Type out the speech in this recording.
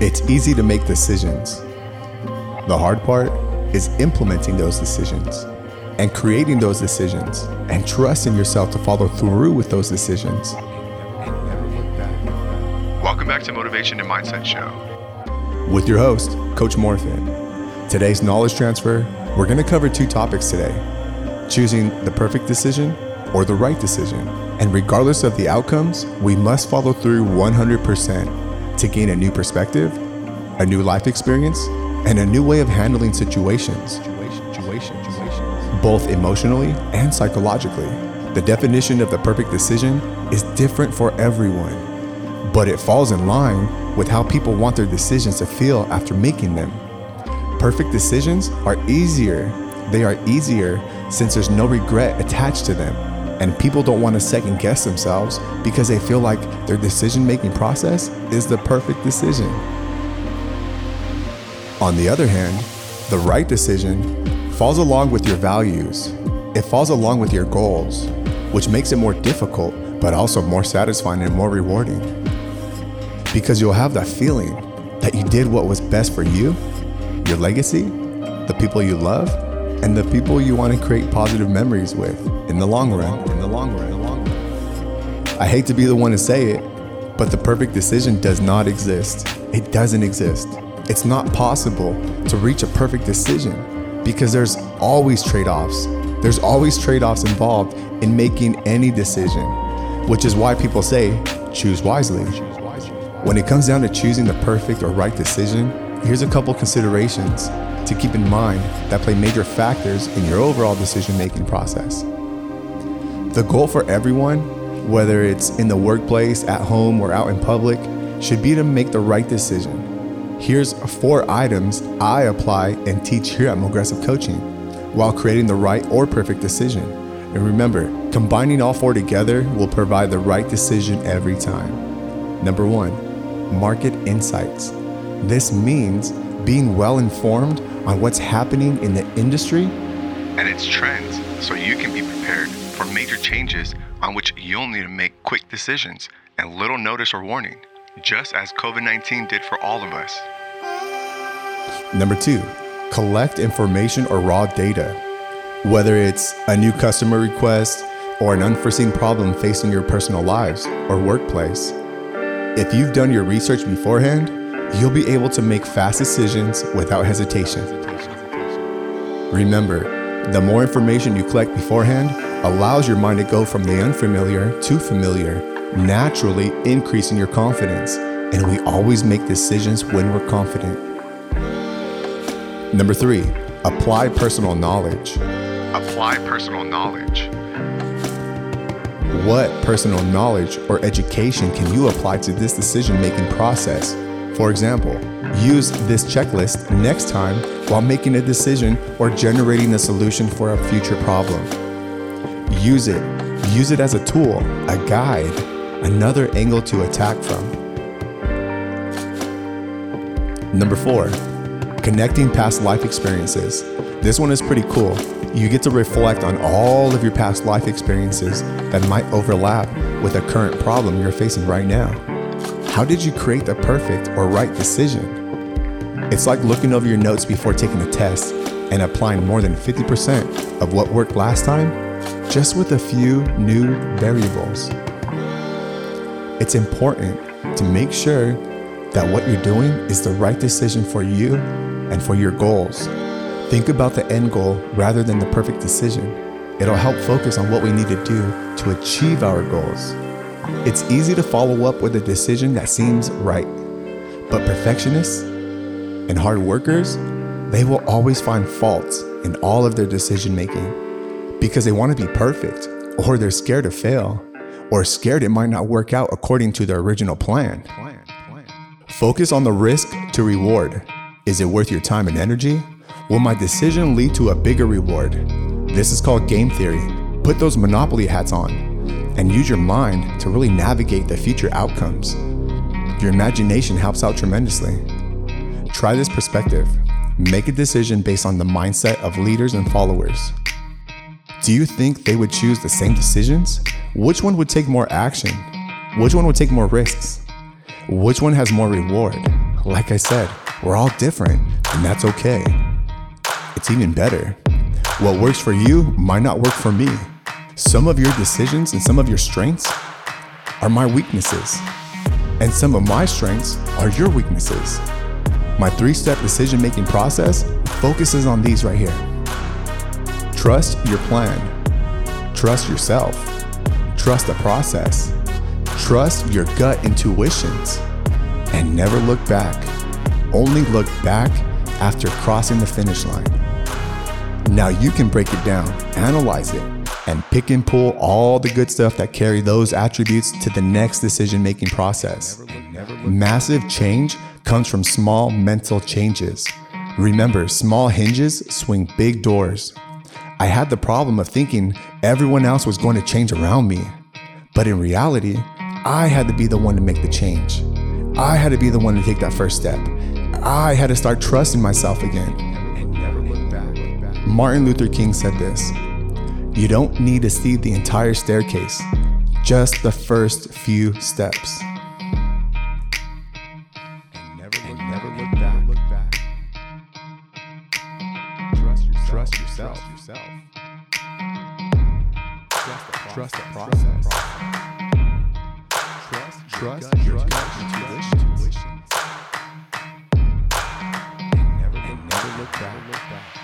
It's easy to make decisions. The hard part is implementing those decisions and creating those decisions and trusting yourself to follow through with those decisions. Welcome back to Motivation and Mindset Show. With your host, Coach Morfett. Today's knowledge transfer, we're going to cover two topics today choosing the perfect decision or the right decision. And regardless of the outcomes, we must follow through 100% to gain a new perspective, a new life experience, and a new way of handling situations, both emotionally and psychologically. The definition of the perfect decision is different for everyone, but it falls in line with how people want their decisions to feel after making them. Perfect decisions are easier. They are easier since there's no regret attached to them. And people don't want to second guess themselves because they feel like their decision making process is the perfect decision. On the other hand, the right decision falls along with your values. It falls along with your goals, which makes it more difficult, but also more satisfying and more rewarding. Because you'll have that feeling that you did what was best for you, your legacy, the people you love, and the people you want to create positive memories with in the long run. In the long run. In the long run. I hate to be the one to say it, but the perfect decision does not exist. It doesn't exist. It's not possible to reach a perfect decision because there's always trade offs. There's always trade offs involved in making any decision, which is why people say choose wisely. When it comes down to choosing the perfect or right decision, here's a couple considerations to keep in mind that play major factors in your overall decision making process. The goal for everyone, whether it's in the workplace, at home, or out in public, should be to make the right decision. Here's four items I apply and teach here at Mogressive Coaching while creating the right or perfect decision. And remember, combining all four together will provide the right decision every time. Number one, market insights. This means being well informed on what's happening in the industry and its trends so you can be prepared for major changes on which you'll need to make quick decisions and little notice or warning just as COVID 19 did for all of us. Number two, collect information or raw data. Whether it's a new customer request or an unforeseen problem facing your personal lives or workplace. If you've done your research beforehand, you'll be able to make fast decisions without hesitation. Remember, the more information you collect beforehand allows your mind to go from the unfamiliar to familiar naturally increasing your confidence. And we always make decisions when we're confident. Number three, apply personal knowledge. Apply personal knowledge. What personal knowledge or education can you apply to this decision making process? For example, use this checklist next time while making a decision or generating a solution for a future problem. Use it. Use it as a tool, a guide, another angle to attack from. Number four, connecting past life experiences. This one is pretty cool. You get to reflect on all of your past life experiences that might overlap with a current problem you're facing right now. How did you create the perfect or right decision? It's like looking over your notes before taking a test and applying more than 50% of what worked last time just with a few new variables. It's important to make sure that what you're doing is the right decision for you and for your goals. Think about the end goal rather than the perfect decision. It'll help focus on what we need to do to achieve our goals. It's easy to follow up with a decision that seems right, but perfectionists and hard workers, they will always find faults in all of their decision making because they want to be perfect or they're scared to fail or scared it might not work out according to their original plan. Focus on the risk to reward. Is it worth your time and energy? Will my decision lead to a bigger reward? This is called game theory. Put those monopoly hats on and use your mind to really navigate the future outcomes. Your imagination helps out tremendously. Try this perspective. Make a decision based on the mindset of leaders and followers. Do you think they would choose the same decisions? Which one would take more action? Which one would take more risks? Which one has more reward? Like I said, we're all different, and that's okay. It's even better. What works for you might not work for me. Some of your decisions and some of your strengths are my weaknesses, and some of my strengths are your weaknesses. My three step decision making process focuses on these right here trust your plan, trust yourself, trust the process, trust your gut intuitions, and never look back. Only look back after crossing the finish line. Now you can break it down, analyze it, and pick and pull all the good stuff that carry those attributes to the next decision making process. Massive change comes from small mental changes. Remember, small hinges swing big doors. I had the problem of thinking everyone else was going to change around me. But in reality, I had to be the one to make the change. I had to be the one to take that first step. I had to start trusting myself again. Martin Luther King said this you don't need to see the entire staircase, just the first few steps. And never, and never look back. Look back. Trust yourself. Trust yourself. yourself. Trust the process. Trust, trust your gut Look back.